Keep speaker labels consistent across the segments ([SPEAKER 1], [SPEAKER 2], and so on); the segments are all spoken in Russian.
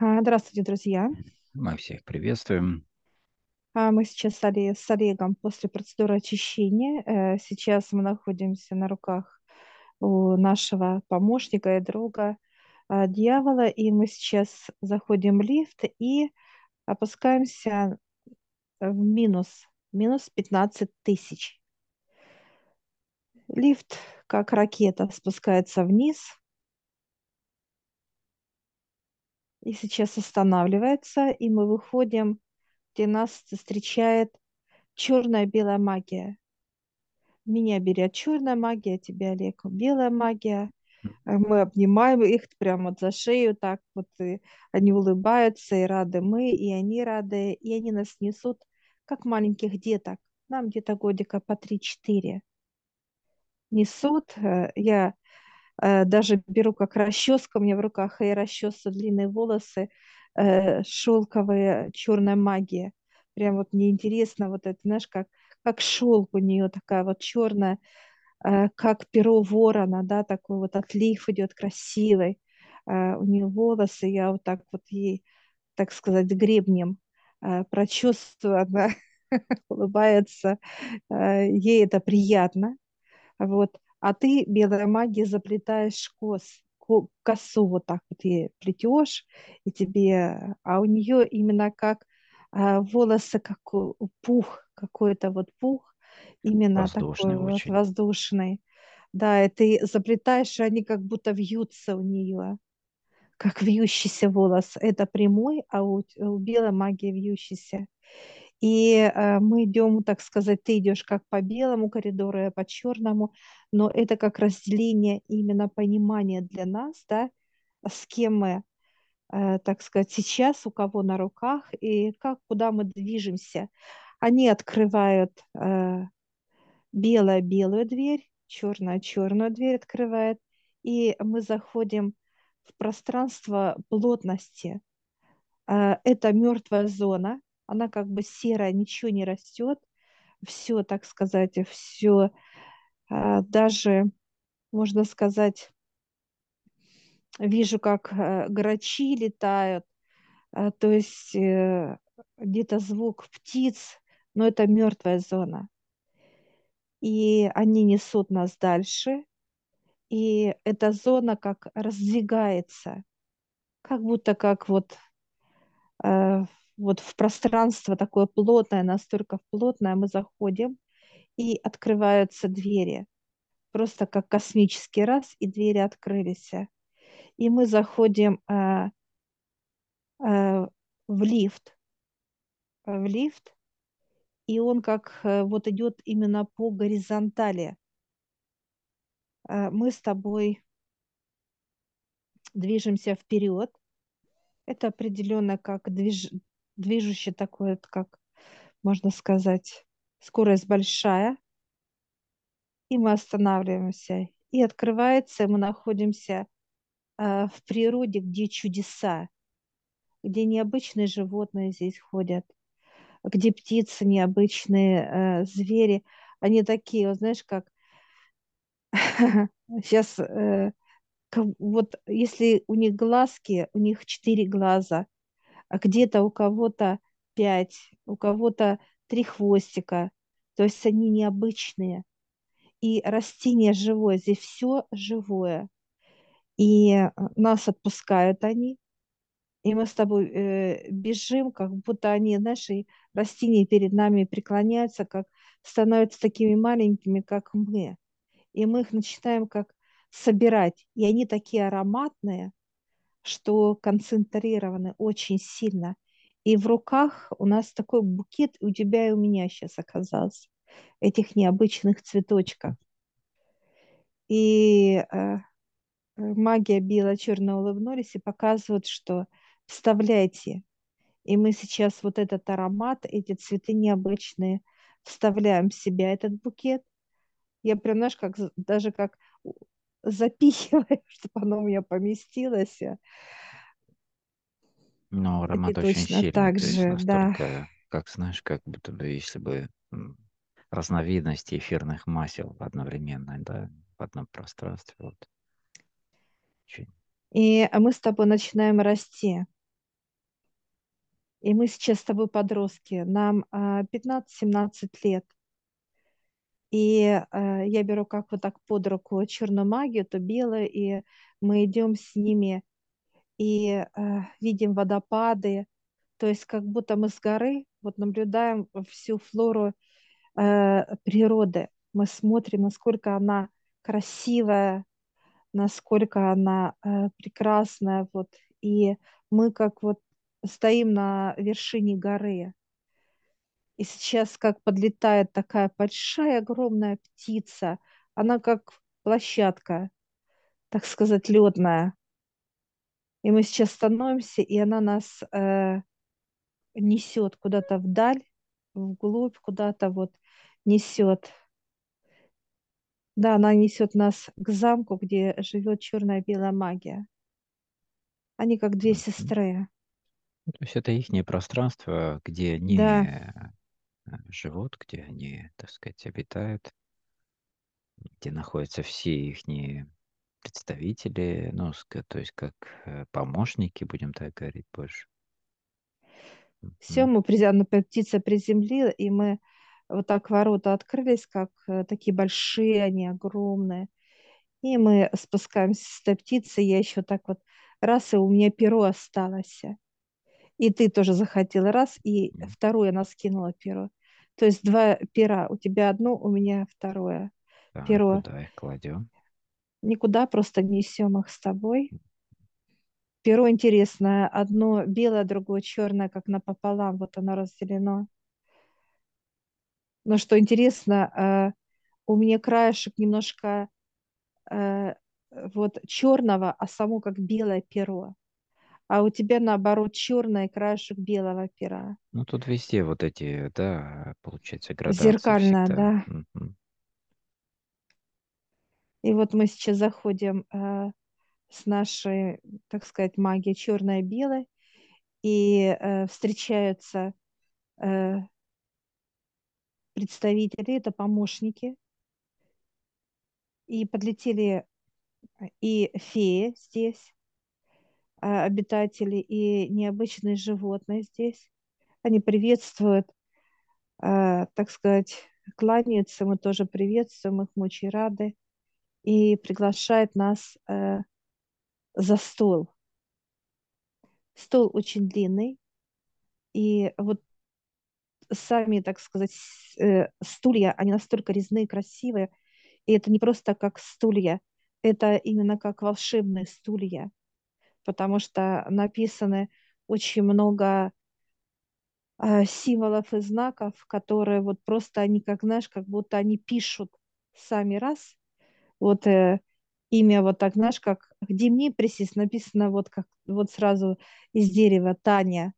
[SPEAKER 1] А, Здравствуйте, друзья.
[SPEAKER 2] Мы всех приветствуем.
[SPEAKER 1] А, Мы сейчас с Оле- с Олегом после процедуры очищения. Э, Сейчас мы находимся на руках у нашего помощника и друга а, дьявола, и мы сейчас заходим в лифт и опускаемся в минус, минус 15 тысяч. Лифт, как ракета, спускается вниз и сейчас останавливается, и мы выходим, где нас встречает черная-белая магия. Меня берет черная магия, тебя, Олег, белая магия. Э, Мы обнимаем их прямо за шею, так вот, и они улыбаются, и рады мы, и они рады, и они нас несут, как маленьких деток. Нам где-то годика по три-четыре несут. Э, Я даже беру как расческа, у меня в руках и расческа, длинные волосы, э, шелковая черная магия. Прям вот мне интересно, вот это, знаешь, как, как шелк у нее такая вот черная, э, как перо ворона, да, такой вот отлив идет красивый. Э, у нее волосы, я вот так вот ей, так сказать, гребнем э, прочувствую, она улыбается, э, ей это приятно. Вот. А ты, белая магия, заплетаешь кос, ко- косу вот так вот ей плетешь, и тебе, а у нее именно как а, волосы, как пух, какой-то вот пух, именно
[SPEAKER 2] Воздушный
[SPEAKER 1] такой вот
[SPEAKER 2] очень.
[SPEAKER 1] воздушный. Да, и ты заплетаешь, и они как будто вьются у нее, как вьющийся волос. Это прямой, а у, у белой магии вьющийся. И э, мы идем, так сказать, ты идешь как по белому коридору, я по черному, но это как разделение именно понимания для нас, да, с кем мы, э, так сказать, сейчас, у кого на руках и как, куда мы движемся. Они открывают э, белая-белую дверь, черная-черную дверь открывает, и мы заходим в пространство плотности. Это мертвая зона, она как бы серая, ничего не растет, все, так сказать, все, даже, можно сказать, вижу, как э, грачи летают, э, то есть э, где-то звук птиц, но это мертвая зона. И они несут нас дальше, и эта зона как раздвигается, как будто как вот, э, вот в пространство такое плотное, настолько плотное мы заходим, и открываются двери. Просто как космический раз, и двери открылись. И мы заходим э, э, в лифт, в лифт, и он как э, вот идет именно по горизонтали. Э, мы с тобой движемся вперед. Это определенно как движ... движущий такой, вот как можно сказать, скорость большая. И мы останавливаемся. И открывается, и мы находимся э, в природе, где чудеса, где необычные животные здесь ходят, где птицы необычные, э, звери. Они такие, вот знаешь, как сейчас, э, как- вот если у них глазки, у них четыре глаза, где-то у кого-то пять, у кого-то три хвостика. То есть они необычные. И растение живое, здесь все живое. И э, нас отпускают они, и мы с тобой э, бежим, как будто они, знаешь, и растения перед нами преклоняются, как становятся такими маленькими, как мы. И мы их начинаем как собирать. И они такие ароматные, что концентрированы очень сильно. И в руках у нас такой букет у тебя и у меня сейчас оказался, этих необычных цветочков. И э, магия бело-черно улыбнулись и показывают, что вставляйте. И мы сейчас вот этот аромат, эти цветы необычные, вставляем в себя этот букет. Я прям, знаешь, как, даже как запихиваю, чтобы оно у меня поместилось. И ты
[SPEAKER 2] аромат очень
[SPEAKER 1] точно
[SPEAKER 2] сильный,
[SPEAKER 1] так же, да.
[SPEAKER 2] как знаешь, как будто бы если бы разновидности эфирных масел одновременно, да, в одном пространстве. Вот. Очень.
[SPEAKER 1] И мы с тобой начинаем расти. И мы сейчас с тобой подростки, нам а, 15-17 лет. И э, я беру как вот так под руку черную магию, то белую, и мы идем с ними и э, видим водопады, то есть как будто мы с горы вот наблюдаем всю флору э, природы. Мы смотрим, насколько она красивая, насколько она э, прекрасная, вот. И мы как вот стоим на вершине горы. И сейчас как подлетает такая большая, огромная птица. Она как площадка, так сказать, ледная. И мы сейчас становимся, и она нас э, несет куда-то вдаль, вглубь, куда-то вот несет. Да, она несет нас к замку, где живет черная белая магия. Они как две сестры.
[SPEAKER 2] То есть это их пространство, где они
[SPEAKER 1] Да,
[SPEAKER 2] живут, где они, так сказать, обитают, где находятся все их представители, ну, то есть как э, помощники, будем так говорить больше.
[SPEAKER 1] все, мы призем... птица приземлила, и мы вот так ворота открылись, как э, такие большие, они огромные. И мы спускаемся с этой птицы, я еще так вот раз, и у меня перо осталось. И ты тоже захотела раз, и
[SPEAKER 2] М,
[SPEAKER 1] второе она скинула перо. То есть два пера. У тебя одно, у меня второе
[SPEAKER 2] Так,
[SPEAKER 1] перо.
[SPEAKER 2] куда их кладем?
[SPEAKER 1] Никуда просто несем их с тобой. Перо интересное. Одно белое, другое черное, как напополам. Вот оно разделено. Но что интересно, э, у меня краешек немножко э, вот черного, а само как белое перо. А у тебя наоборот черное краешек белого пера.
[SPEAKER 2] Ну, тут везде вот эти, да, получается, градации
[SPEAKER 1] Зеркальное,
[SPEAKER 2] всегда.
[SPEAKER 1] да. И вот мы сейчас заходим э, с нашей, так сказать, магией черное-белое, и э, встречаются э, представители, это помощники, и подлетели э, и феи здесь, обитатели, и необычные животные здесь. Они приветствуют, э, так сказать, кланяются, мы тоже приветствуем их, мы очень рады, и приглашают нас э, за стол. Стол очень длинный, и вот сами, так сказать, э, стулья, они настолько резные, красивые, и это не просто как стулья, это именно как волшебные стулья, потому что написаны очень много э, символов и знаков, которые вот просто они, как знаешь, как будто они пишут сами раз, вот э, имя вот так, знаешь, как где мне присесть, написано вот как вот сразу из дерева Таня,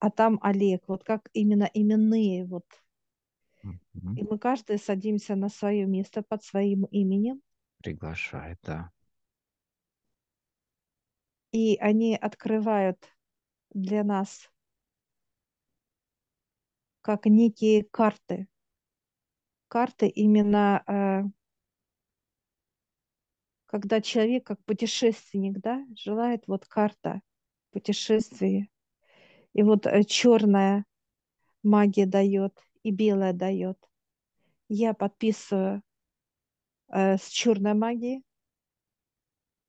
[SPEAKER 1] а там Олег, вот как именно именные вот.
[SPEAKER 2] Мгм.
[SPEAKER 1] И мы каждый садимся на свое место под своим именем,
[SPEAKER 2] Приглашает, да.
[SPEAKER 1] И они открывают для нас как некие карты. Карты именно, э, когда человек как путешественник, да, желает вот карта путешествия. И вот э, черная магия дает и белая дает. Я подписываю э, с черной магией,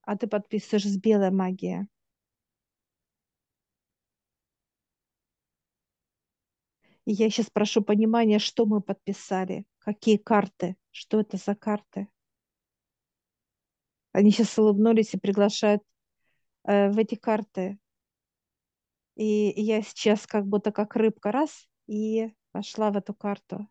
[SPEAKER 1] а ты подписываешь с белой магией. И я сейчас прошу понимания, что мы подписали, какие карты, что это за карты. Они сейчас улыбнулись и приглашают э, в эти карты. И я сейчас как будто как рыбка раз и пошла в эту карту.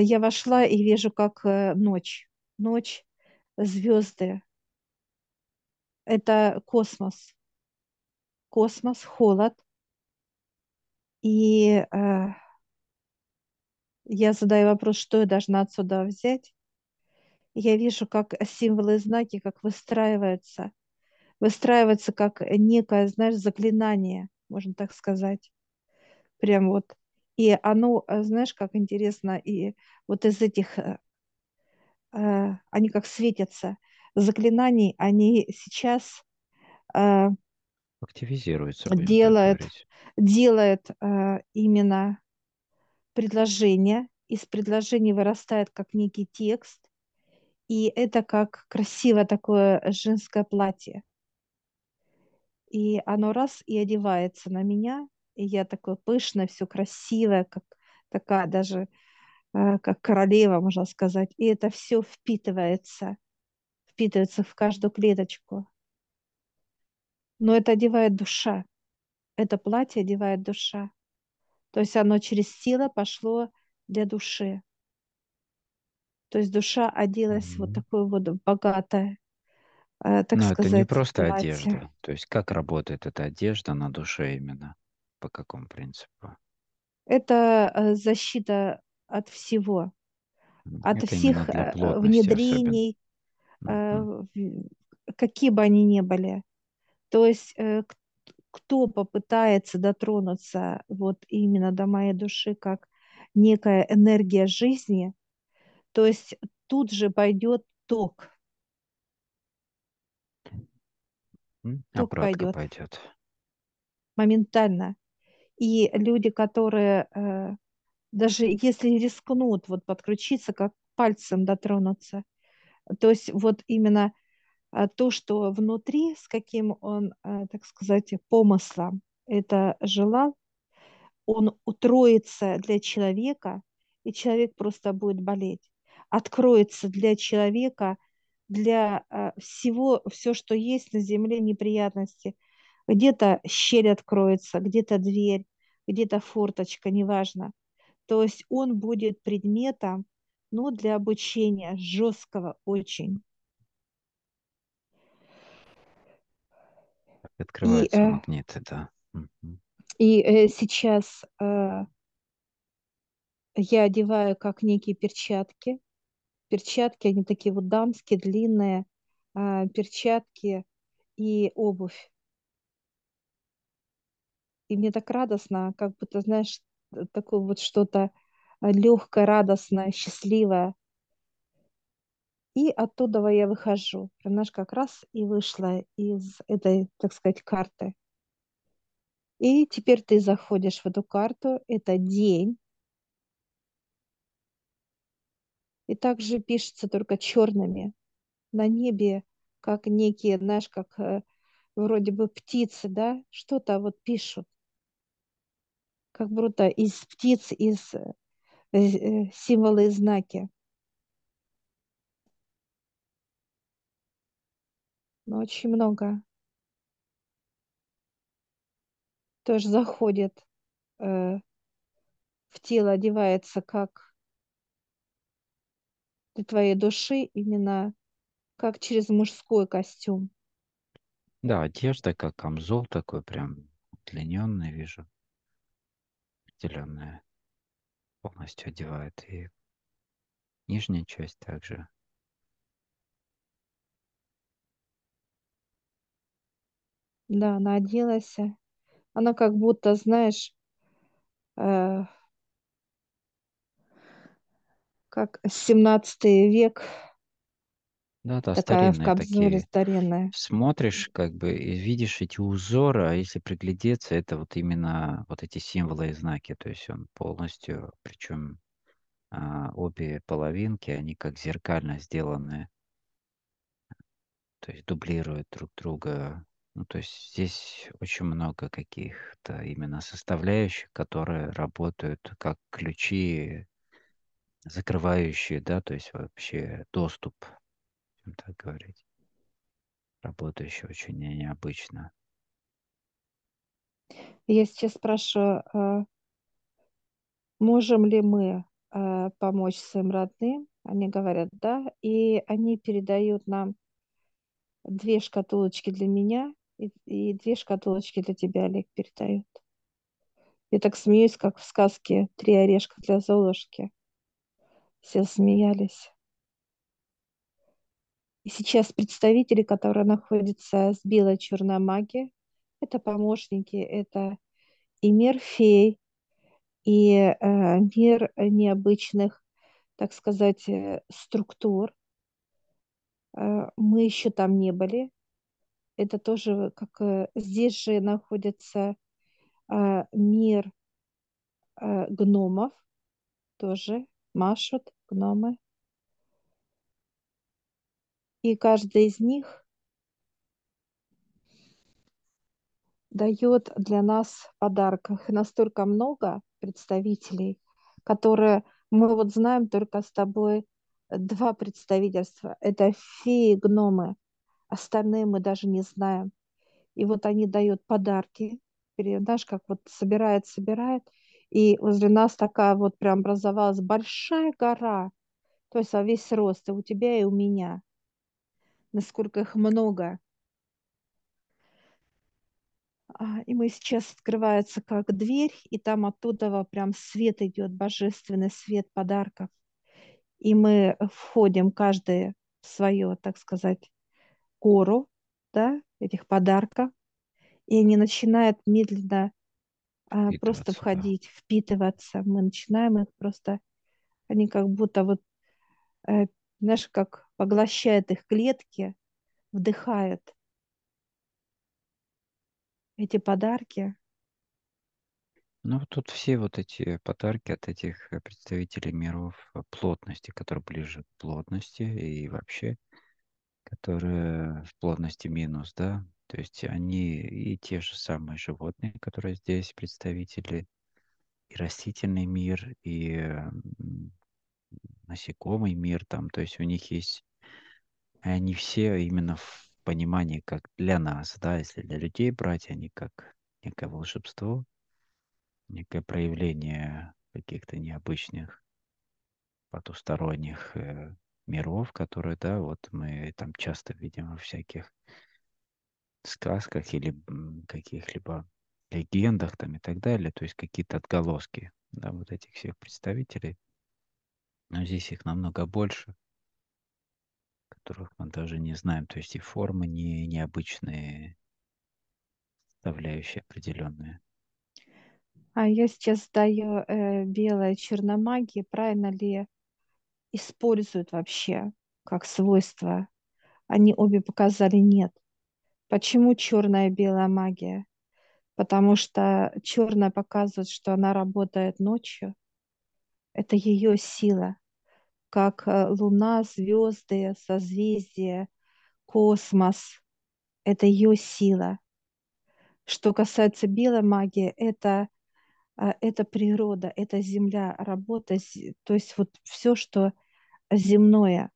[SPEAKER 1] Я вошла и вижу, как э, ночь. Ночь, звезды. Это космос. Космос, холод. И э, я задаю вопрос, что я должна отсюда взять. Я вижу, как символы и знаки, как выстраиваются. Выстраиваются как некое, знаешь, заклинание, можно так сказать. Прям вот. И оно, э, знаешь, как интересно, и вот из этих, э, э, они как светятся. заклинаний, они сейчас
[SPEAKER 2] Активизируется,
[SPEAKER 1] делают э, именно предложение. Из предложений вырастает как некий текст, и это как красивое такое женское платье. И оно раз и одевается на меня, и я такое пышное, все красивое, как такая даже э, как королева, можно сказать. И это все впитывается, впитывается в каждую клеточку. Но это одевает душа. Это платье одевает душа. То есть оно через тело пошло для души. То есть душа оделась вот
[SPEAKER 2] Мгм.
[SPEAKER 1] такое вот богатое, э, так
[SPEAKER 2] Но это не
[SPEAKER 1] сказать,
[SPEAKER 2] просто
[SPEAKER 1] платье.
[SPEAKER 2] одежда. То есть как работает эта одежда на душе именно? По какому принципу?
[SPEAKER 1] Это э, защита от всего, от
[SPEAKER 2] Это
[SPEAKER 1] всех э,
[SPEAKER 2] плотности особенно.
[SPEAKER 1] внедрений, э, какие бы они ни были. То есть кто попытается дотронуться вот именно до моей души как некая энергия жизни, то есть тут же пойдет ток, ток пойдет
[SPEAKER 2] пойдет.
[SPEAKER 1] моментально. И люди, которые э, даже если рискнут вот подключиться, как пальцем дотронуться, то есть вот именно а, то, что внутри, с каким он, а, так сказать, помыслом это желал, он утроится для человека, и человек просто будет болеть. Откроется для человека, для всего, все, что есть на земле, неприятности. Где-то щель откроется, где-то дверь, где-то форточка, неважно. То есть он будет предметом, ну, для обучения жесткого очень.
[SPEAKER 2] Так
[SPEAKER 1] И, э,
[SPEAKER 2] магниты, да.
[SPEAKER 1] И э, сейчас э, я одеваю как некие перчатки. Перчатки, они такие вот дамские, длинные, а, перчатки и обувь. И мне так радостно, как будто, знаешь, такое вот что-то легкое, радостное, счастливое. И оттуда я выхожу. Знаешь, как раз и вышла из этой, так сказать, карты. И теперь ты заходишь в эту карту, это день, и также пишется только черными на небе, как некие, знаешь, как э, вроде бы птицы, да, что-то вот пишут, как будто из птиц, из э, э, символы и знаки. Но очень много тоже заходит э, в тело, одевается как для твоей души, именно как через мужской костюм.
[SPEAKER 2] Да, одежда как камзол такой прям удлиненный, вижу, определенная. Полностью одевает. И нижняя часть также.
[SPEAKER 1] Да, она оделась. Она как будто, знаешь, э, как семнадцатый век,
[SPEAKER 2] Да-да,
[SPEAKER 1] такая в
[SPEAKER 2] старинные такие.
[SPEAKER 1] старинная.
[SPEAKER 2] Смотришь, как бы, и видишь эти узоры, а если приглядеться, это вот именно вот эти символы и знаки. То есть он полностью, причем а, обе половинки, они как зеркально сделаны, то есть дублируют друг друга. Ну, то есть здесь очень много каких-то именно составляющих, которые работают как ключи, закрывающие, да, то есть вообще доступ, будем так говорить, работающий очень необычно.
[SPEAKER 1] Я сейчас спрашиваю, э, можем ли мы э, помочь своим родным? Они говорят, да, и они передают нам две шкатулочки для меня и, и две шкатулочки для тебя, Олег, передают. Я так смеюсь, как в сказке «Три орешка для Золушки». Все смеялись. Сейчас представители, которые находятся с белой черной магией, это помощники, это и мир фей, и э, мир необычных, так сказать, э, структур, Э, Мы еще там не были. Это тоже как э, здесь же находится э, мир э, гномов, тоже машут гномы. И каждый из них дает для нас подарков. настолько много представителей, которые мы вот знаем только с тобой два представительства. Это феи, гномы. Остальные мы даже не знаем. И вот они дают подарки. Знаешь, как вот собирает, собирает. И возле нас такая вот прям образовалась большая гора. То есть весь рост и у тебя, и у меня. Насколько их много. А, И мы сейчас открывается как дверь, и там оттуда прям свет идет, божественный свет подарков. И мы входим каждый в свое, так сказать, гору, да, этих подарков, и они начинают медленно а, просто
[SPEAKER 2] Впитываться, да.
[SPEAKER 1] входить, впитываться. Мы начинаем их просто, они как будто вот, э, знаешь, как поглощают их клетки, вдыхают эти подарки.
[SPEAKER 2] Ну, тут все вот эти подарки от этих э, представителей миров э, плотности, которые ближе к плотности и вообще, которые в плотности минус, да, то есть они и те же самые животные, которые здесь представители, и растительный мир, и м, насекомый мир там, то есть у них есть, они все именно в понимании, как для нас, да, если для людей брать, они как некое волшебство, некое проявление каких-то необычных потусторонних э, миров, которые, да, вот мы там часто видим во всяких сказках или каких-либо легендах там и так далее, то есть какие-то отголоски, да, вот этих всех представителей. Но здесь их намного больше, которых мы даже не знаем, то есть и формы не, необычные, составляющие определенные.
[SPEAKER 1] А я сейчас даю э, белая черномагия, правильно ли используют вообще как свойство? Они обе показали нет. Почему черная и белая магия? Потому что черная показывает, что она работает ночью. Это ее сила, как э, луна, звезды, созвездия, космос. Это ее сила. Что касается белой магии, это, а, это природа, это земля, работа, то есть вот все, что земное,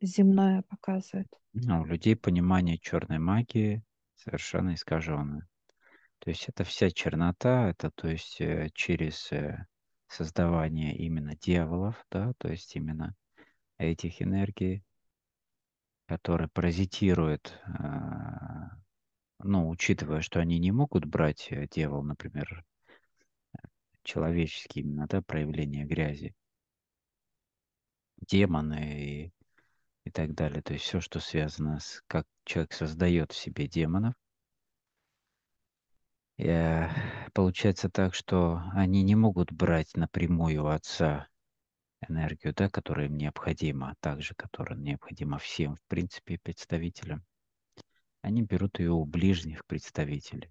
[SPEAKER 1] земное показывает.
[SPEAKER 2] Ну, у людей понимание черной магии совершенно искаженное. То есть это вся чернота, это то есть э, через э, создавание именно дьяволов, да, то есть именно этих энергий, которые паразитируют, а, ну, учитывая, что они не могут брать э, дьявол, например, человеческие именно, да, проявления грязи, демоны и, и так далее. То есть все, что связано с как человек создает в себе демонов, получается так, что они не могут брать напрямую у отца энергию, да, которая им необходима, а также которая необходима всем, в принципе, представителям. Они берут ее у ближних представителей.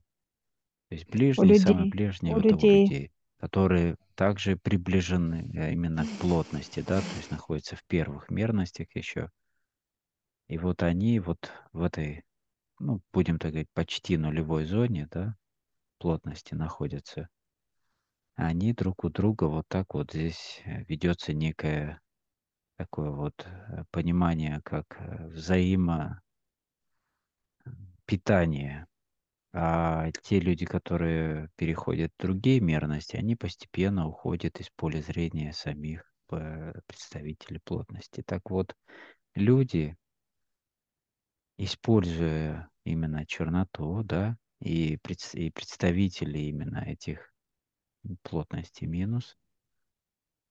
[SPEAKER 2] То есть
[SPEAKER 1] У
[SPEAKER 2] ближние, самые ближние
[SPEAKER 1] у
[SPEAKER 2] у
[SPEAKER 1] людей.
[SPEAKER 2] людей, которые также приближены э, именно к плотности, да, то есть находятся в первых мерностях еще. И вот они вот в этой, ну, будем так говорить, почти нулевой зоне, да, плотности находятся. Они друг у друга вот так вот здесь э, ведется некое такое вот э, понимание, как э, взаимопитание. А те люди, которые переходят в другие мерности, они постепенно уходят из поля зрения самих представителей плотности. Так вот, люди, используя именно черноту, да, и, пред- и представители именно этих плотностей минус,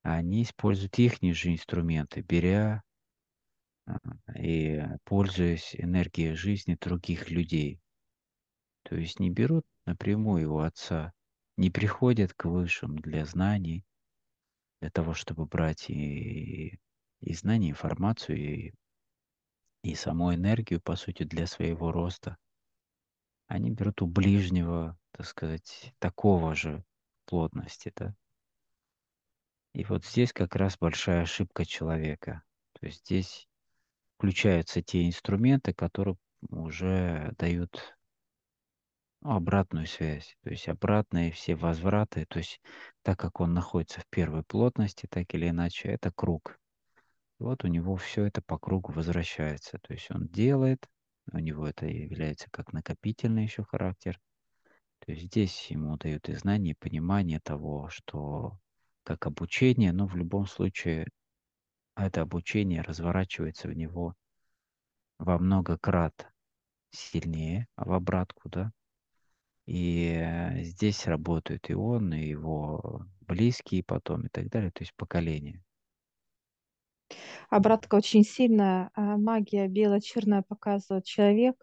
[SPEAKER 2] они используют их же инструменты, беря а, и пользуясь энергией жизни других людей. То есть не берут напрямую у отца, не приходят к высшим для знаний, для того, чтобы брать и, и знания, информацию, и и саму энергию, по сути, для своего роста, они берут у ближнего, так сказать, такого же плотности, да. И вот здесь как раз большая ошибка человека. То есть здесь включаются те инструменты, которые уже дают ну, обратную связь, то есть обратные все возвраты, то есть так как он находится в первой плотности, так или иначе, это круг. Вот у него все это по кругу возвращается. То есть он делает, у него это является как накопительный еще характер. То есть здесь ему дают и знания, и понимание того, что как обучение, но в любом случае это обучение разворачивается в него во много крат сильнее, а в обратку, да. И здесь работают и он, и его близкие потом, и так далее, то есть поколение.
[SPEAKER 1] Обратка очень сильная. а Магия бело-черная показывает человек,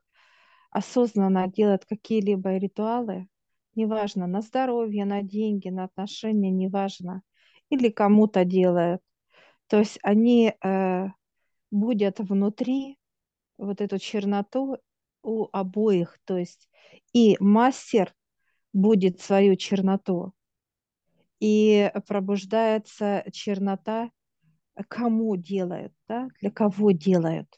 [SPEAKER 1] осознанно делает какие-либо ритуалы, неважно, на здоровье, на деньги, на отношения, неважно, или кому-то делает. То есть они э, будут внутри вот эту черноту у обоих, то есть и мастер будет свою черноту, и пробуждается чернота, кому делают, да, для кого делают.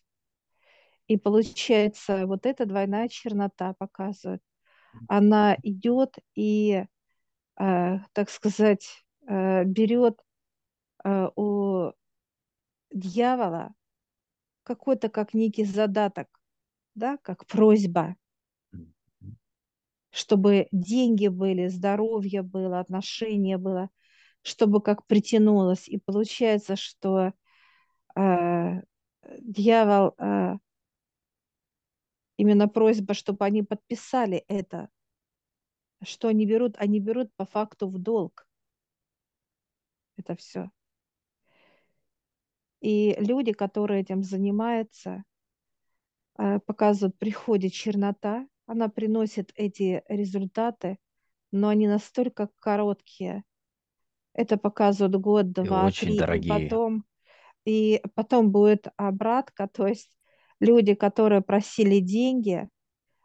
[SPEAKER 1] И получается, вот эта двойная чернота показывает. Она идет и, э, так сказать, э, берет э, у дьявола какой-то как некий задаток, да, как просьба, чтобы деньги были, здоровье было, отношения было, чтобы как притянулось. И получается, что э, дьявол э, именно просьба, чтобы они подписали это, что они берут, они берут по факту в долг это все. И люди, которые этим занимаются, э, показывают, приходит чернота, она приносит эти результаты, но они настолько короткие. Это показывают год,
[SPEAKER 2] И
[SPEAKER 1] два,
[SPEAKER 2] очень
[SPEAKER 1] три, и
[SPEAKER 2] дорогие.
[SPEAKER 1] потом, и потом будет обратка, то есть люди, которые просили деньги,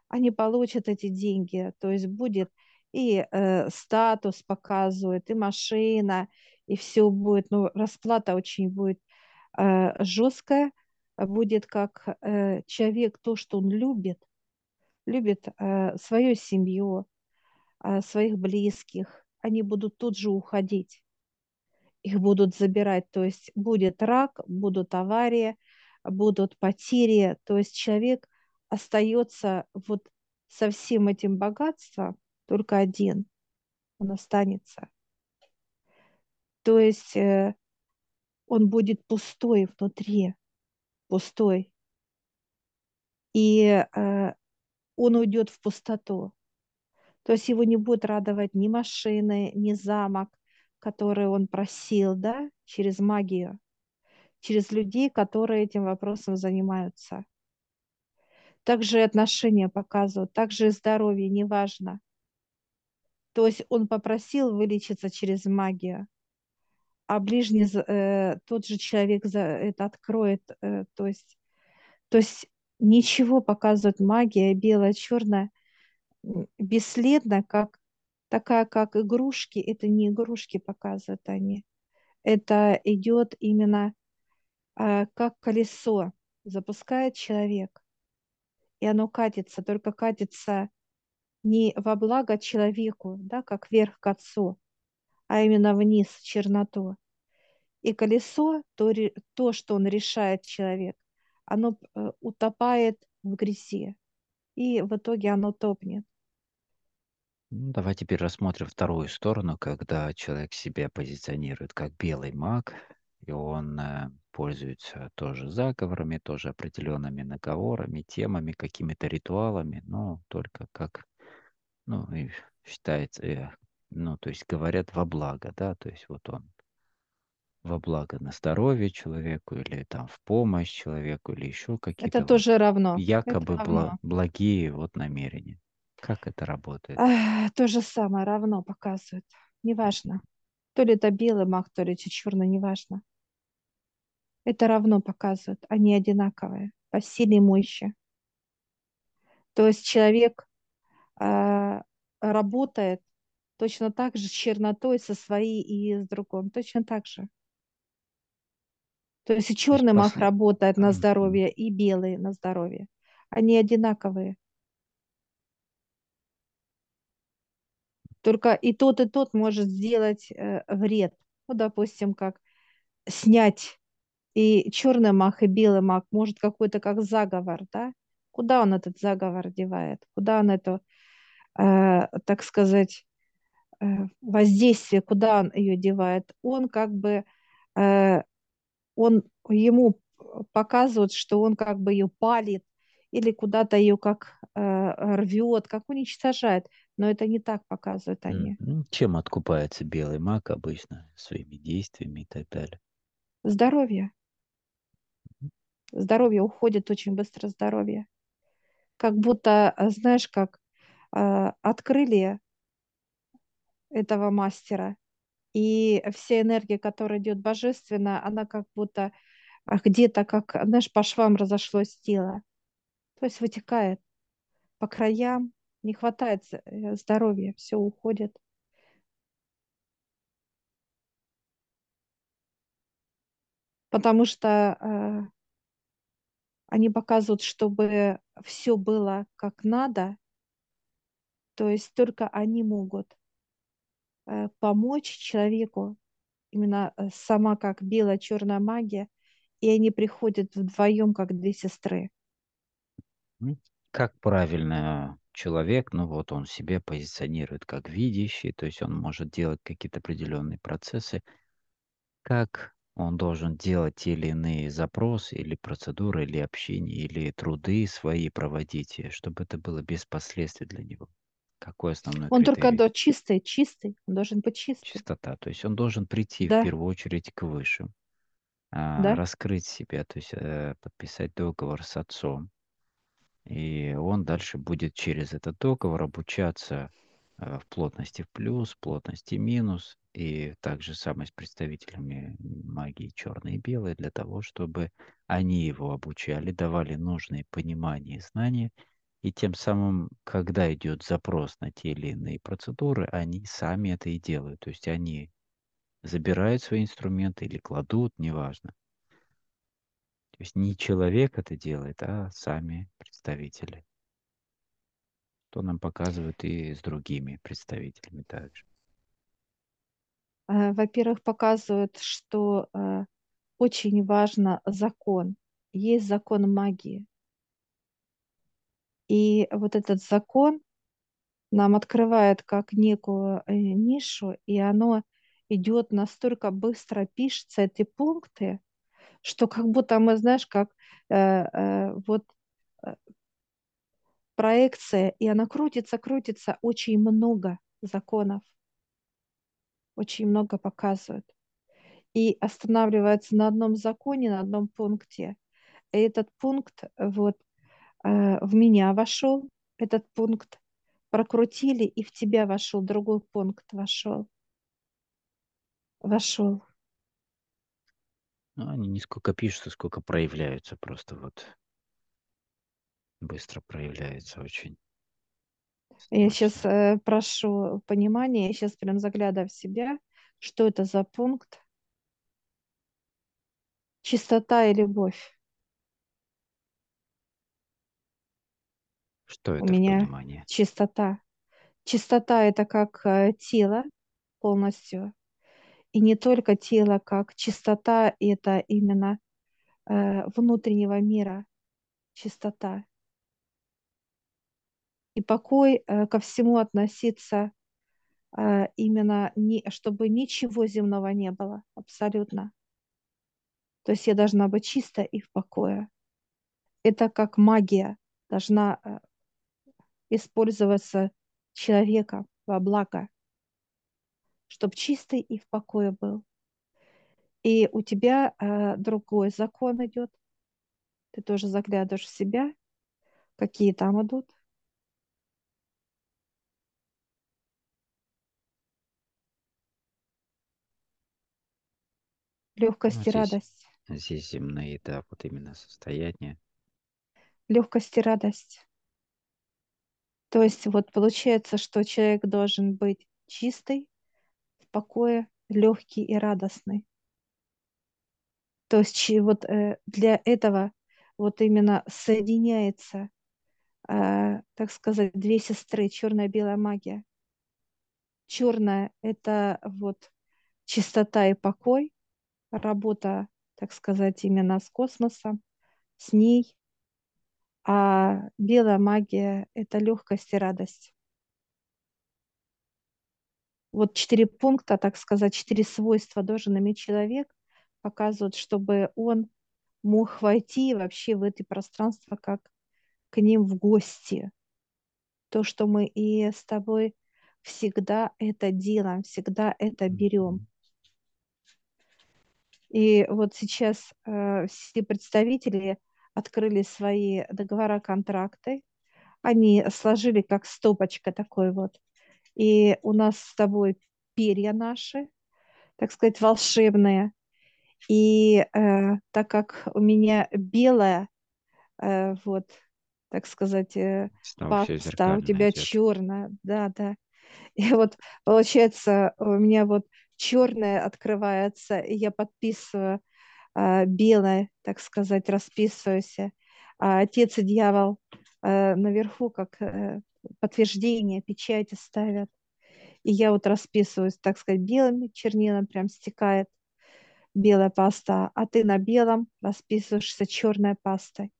[SPEAKER 1] они получат эти деньги, то есть будет и э, статус показывает, и машина, и все будет, ну, расплата очень будет э, жесткая, будет как э, человек то, что он любит, любит э, свою семью, э, своих близких, они будут тут же уходить, их будут забирать, то есть будет рак, будут аварии, будут потери, то есть человек остается вот со всем этим богатством только один, он останется. То есть э, он будет пустой внутри, пустой. И э, он уйдет в пустоту. То есть его не будет радовать ни машины, ни замок, который он просил, да, через магию, через людей, которые этим вопросом занимаются. Также отношения показывают, также и здоровье, неважно. То есть он попросил вылечиться через магию, а ближний, э, тот же человек за это откроет. Э, то, есть, то есть ничего показывает магия, белая, черная, бесследно, как такая, как игрушки. Это не игрушки показывают они. Это идет именно э, как колесо. Запускает человек, и оно катится, только катится не во благо человеку, да, как вверх к отцу, а именно вниз, в черноту. И колесо, то, то что он решает человек, оно э, утопает в грязи. И в итоге оно топнет.
[SPEAKER 2] Ну, давай теперь рассмотрим вторую сторону, когда человек себя позиционирует как белый маг, и он э, пользуется тоже заговорами, тоже определенными наговорами, темами, какими-то ритуалами, но только как, ну, и считается, э, ну, то есть говорят во благо, да, то есть вот он во благо на здоровье человеку или там в помощь человеку или еще
[SPEAKER 1] Это
[SPEAKER 2] какие-то вот
[SPEAKER 1] тоже равно. Это
[SPEAKER 2] якобы бла-
[SPEAKER 1] равно.
[SPEAKER 2] благие вот намерения. Как это работает?
[SPEAKER 1] А, то же самое равно показывает. Неважно. То ли это белый маг, то ли это черный, неважно. Это равно показывает. Они одинаковые. по силе и мощи. То есть человек э, работает точно так же с чернотой со своей и с другом, точно так же. То есть и черный мах работает на здоровье, и белый на здоровье. Они одинаковые. Только и тот, и тот может сделать э, вред. Ну, допустим, как снять и черный мах, и белый мах, может какой-то как заговор, да? Куда он этот заговор девает? Куда он это, э, так сказать, э, воздействие, куда он ее девает? Он как бы, э, он ему показывает, что он как бы ее палит или куда-то ее как э, рвет, как уничтожает. Но это не так показывают они.
[SPEAKER 2] Мгм. Чем откупается белый маг обычно? Своими действиями и так далее.
[SPEAKER 1] Здоровье. Здоровье уходит очень быстро, здоровье. Как будто, э, знаешь, как э, открыли этого мастера, и вся энергия, которая идет божественно, она как будто а, где-то, как, знаешь, по швам разошлось тело. То есть вытекает по краям, не хватает э, здоровья, все уходит. Потому что э, они показывают, чтобы все было как надо, то есть только они могут э, помочь человеку, именно э, сама как бело-черная магия, и они приходят вдвоем, как две сестры.
[SPEAKER 2] Как правильно человек, ну вот он себя позиционирует как видящий, то есть он может делать какие-то определенные процессы. Как он должен делать те или иные запросы или процедуры, или общение, или труды свои проводить, и чтобы это было без последствий для него. Какой основной
[SPEAKER 1] Он только
[SPEAKER 2] критерий?
[SPEAKER 1] до чистый, чистый, он должен быть чистый,
[SPEAKER 2] Чистота. То есть он должен прийти в
[SPEAKER 1] да,
[SPEAKER 2] первую очередь к высшим, а,
[SPEAKER 1] да.
[SPEAKER 2] раскрыть себя, то есть э, подписать договор с отцом, И он дальше будет через этот договор обучаться э, в плотности в плюс, плотности минус, и также самое с представителями магии черной и белой, для того, чтобы они его обучали, давали нужные понимания и знания, и тем самым, когда идет запрос на те или иные процедуры, они сами это и делают. То есть они забирают свои инструменты или кладут, неважно. То есть не человек это делает, а сами представители. что нам показывают и с другими представителями также.
[SPEAKER 1] Э, Во-первых, показывают, что э, очень важно закон. Есть закон магии. И вот этот закон нам открывает как некую э, нишу, и оно идет настолько быстро, пишется эти пункты, что как будто мы, знаешь, как э, э, вот э, проекция, и она крутится, крутится, очень много законов, очень много показывают. И останавливается на одном законе, на одном пункте. И этот пункт вот э, в меня вошел, этот пункт прокрутили, и в тебя вошел, другой пункт вошел, вошел.
[SPEAKER 2] Ну, они не сколько пишутся, сколько проявляются. Просто вот быстро проявляются очень
[SPEAKER 1] Я сейчас э, прошу понимания, я сейчас прям заглядываю в себя, что это за пункт. Чистота и любовь.
[SPEAKER 2] Что
[SPEAKER 1] У
[SPEAKER 2] это в
[SPEAKER 1] меня
[SPEAKER 2] понимании?
[SPEAKER 1] чистота. Чистота– это как э, тело полностью. И не только тело, как чистота– это именно э, внутреннего мира чистота. И покой э, ко всему относиться э, именно, не, чтобы ничего земного не было, абсолютно. То есть я должна быть чиста и в покое. Это как магия должна э, использоваться человеком во благо, чтобы чистый и в покое был. И у тебя э, другой закон идет. Ты тоже заглядываешь в себя, какие там идут.
[SPEAKER 2] Ну,
[SPEAKER 1] Легкость и
[SPEAKER 2] здесь,
[SPEAKER 1] радость.
[SPEAKER 2] здесь земные, да, вот именно состояния.
[SPEAKER 1] легкость и радость. То есть вот получается, что человек должен быть чистый, в покое, легкий и радостный. То есть вот э, для этого вот именно соединяется, э, так сказать, две сестры, черная и белая магия. Черная – это вот чистота и покой, работа, так сказать, именно с космосом, с ней, а белая магия – это легкость и радость. Вот четыре пункта, так сказать, четыре свойства должен иметь человек, показывают, чтобы он мог войти вообще в это пространство как к ним в гости. То, что мы и с тобой всегда это делаем, всегда это берем. И вот сейчас э, все представители открыли свои договора, контракты. Они сложили как стопочка такой вот. И у нас с тобой перья наши, так сказать, волшебные. И э, так как у меня белая, э, вот, так сказать, э, паста, у тебя идет. черная, да, да. И вот получается, у меня вот черное открывается, и я подписываю э, белое, так сказать, расписываюсь. А отец и дьявол э, наверху как э, подтверждение, печати ставят. И я вот расписываюсь, так сказать, белыми чернилами, прям стекает белая паста, а ты на белом расписываешься черной пастой.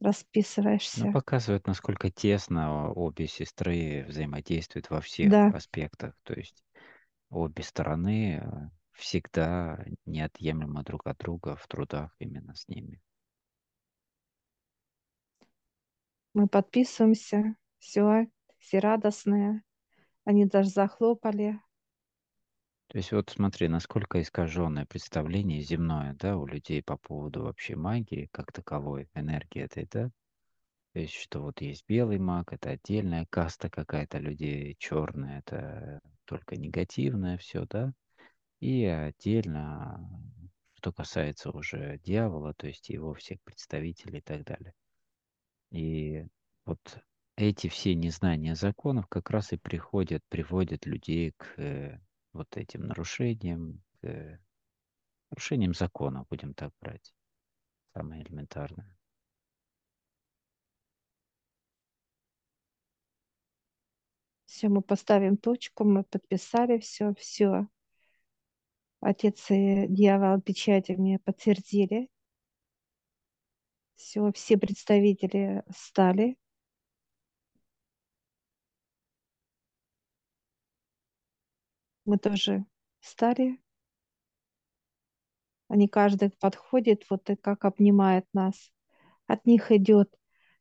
[SPEAKER 1] Расписываешься.
[SPEAKER 2] Ну, показывает, насколько тесно обе сестры взаимодействуют во всех да. аспектах. То есть обе стороны э, всегда неотъемлемо друг от друга в трудах именно с ними.
[SPEAKER 1] Мы подписываемся, все, все радостные. Они даже захлопали.
[SPEAKER 2] То есть вот смотри, насколько искаженное представление земное, да, у людей по поводу вообще магии как таковой, энергии этой, да? То есть, что вот есть белый маг, это отдельная каста какая-то людей, черная, это только негативное все, да? И отдельно, что касается уже дьявола, то есть его всех представителей и так далее. И вот эти все незнания законов как раз и приходят, приводят людей к э, вот этим нарушениям, к нарушениям закона, будем так брать. Самое элементарное.
[SPEAKER 1] Все, мы поставим точку, мы подписали все, все. Отец и дьявол печати мне подтвердили. Все, все представители стали. Мы тоже стали. Они каждый подходит, вот и как обнимает нас. От них идет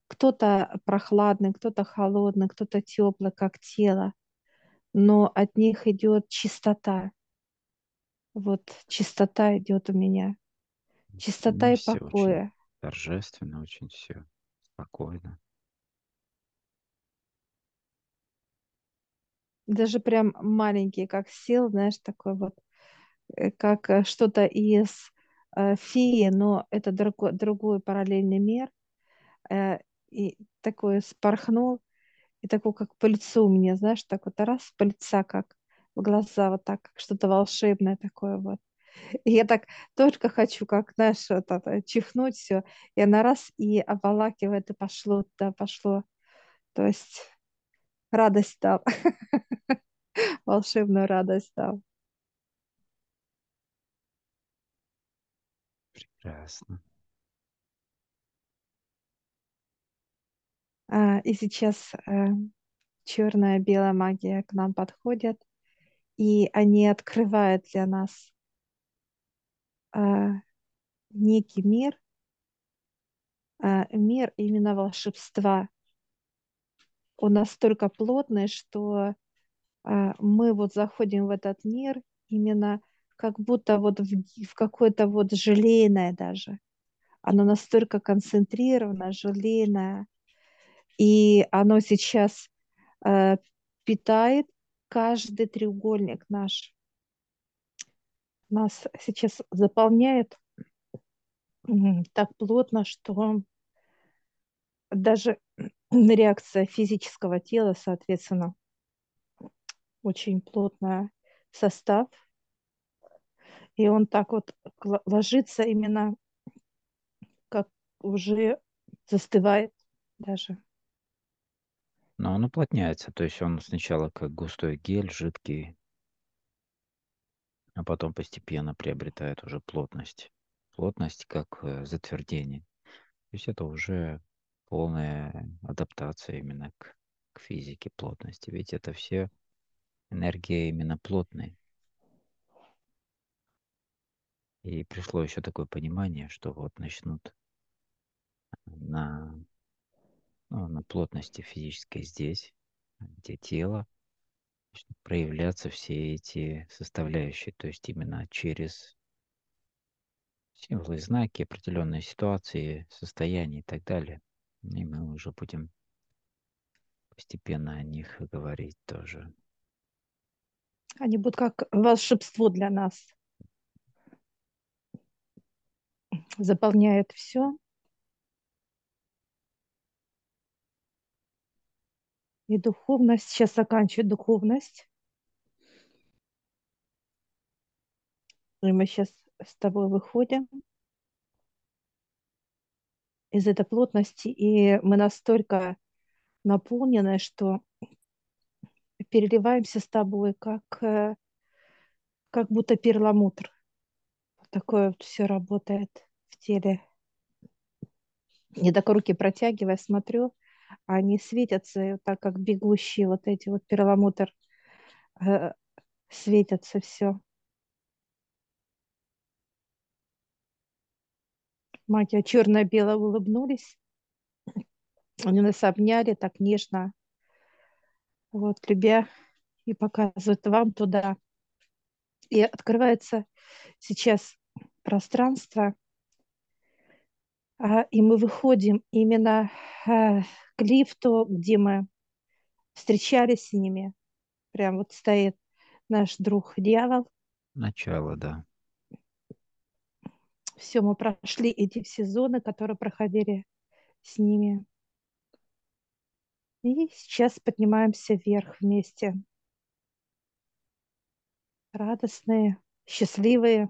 [SPEAKER 1] кто-то прохладный, кто-то холодный, кто-то теплый, как тело, но от них идет чистота. Вот чистота идет у меня. Чистота ну, и покоя.
[SPEAKER 2] Очень торжественно, очень все спокойно.
[SPEAKER 1] Даже прям маленький, как сел, знаешь, такой вот, э, как э, что-то из э, феи, но это другой, другой параллельный мир. Э, и такой спорхнул, и такой, как по лицу у меня, знаешь, так вот раз по лица, как в глаза, вот так, как что-то волшебное такое вот. И я так только хочу, как, знаешь, это, э, чихнуть все, и она раз и обволакивает, и пошло, да, пошло. То есть радость дал, волшебную радость дал.
[SPEAKER 2] Прекрасно.
[SPEAKER 1] А, и сейчас э, черная белая магия к нам подходит, и они открывают для нас а, некий мир, а, мир именно волшебства. Он настолько плотный, что мы вот заходим в этот мир именно как будто вот в, в какое-то вот желейное даже. Оно настолько концентрировано, желейное, и оно сейчас э, питает каждый треугольник наш. Нас сейчас заполняет так плотно, что даже реакция физического тела, соответственно, очень плотный состав. И он так вот ложится именно, как уже застывает даже.
[SPEAKER 2] Но он уплотняется, то есть он сначала как густой гель, жидкий, а потом постепенно приобретает уже плотность. Плотность как э, затвердение. То есть это уже полная адаптация именно к, к физике плотности. Ведь это все энергия именно плотная. И пришло еще такое понимание, что вот начнут на, ну, на плотности физической здесь, где тело, проявляться все эти составляющие, то есть именно через символы, знаки, определенные ситуации, состояния и так далее. И мы уже будем постепенно о них говорить тоже.
[SPEAKER 1] Они будут как волшебство для нас. Заполняет все. И духовность. Сейчас заканчиваю духовность. И мы сейчас с тобой выходим из этой плотности, и мы настолько наполнены, что переливаемся с тобой, как, э, как будто перламутр. Такое вот все работает в теле. Я так руки протягивая, смотрю, они светятся, так как бегущие вот эти вот перламутр э, светятся все. Магия черно-бело улыбнулись. Они нас обняли так нежно, вот, любя и показывают вам туда. И открывается сейчас пространство, а, и мы выходим именно а, к лифту, где мы встречались с ними. Прям вот стоит наш друг дьявол.
[SPEAKER 2] Начало, да.
[SPEAKER 1] Все, мы прошли эти все зоны, которые проходили с ними. И сейчас поднимаемся вверх вместе. Радостные, счастливые.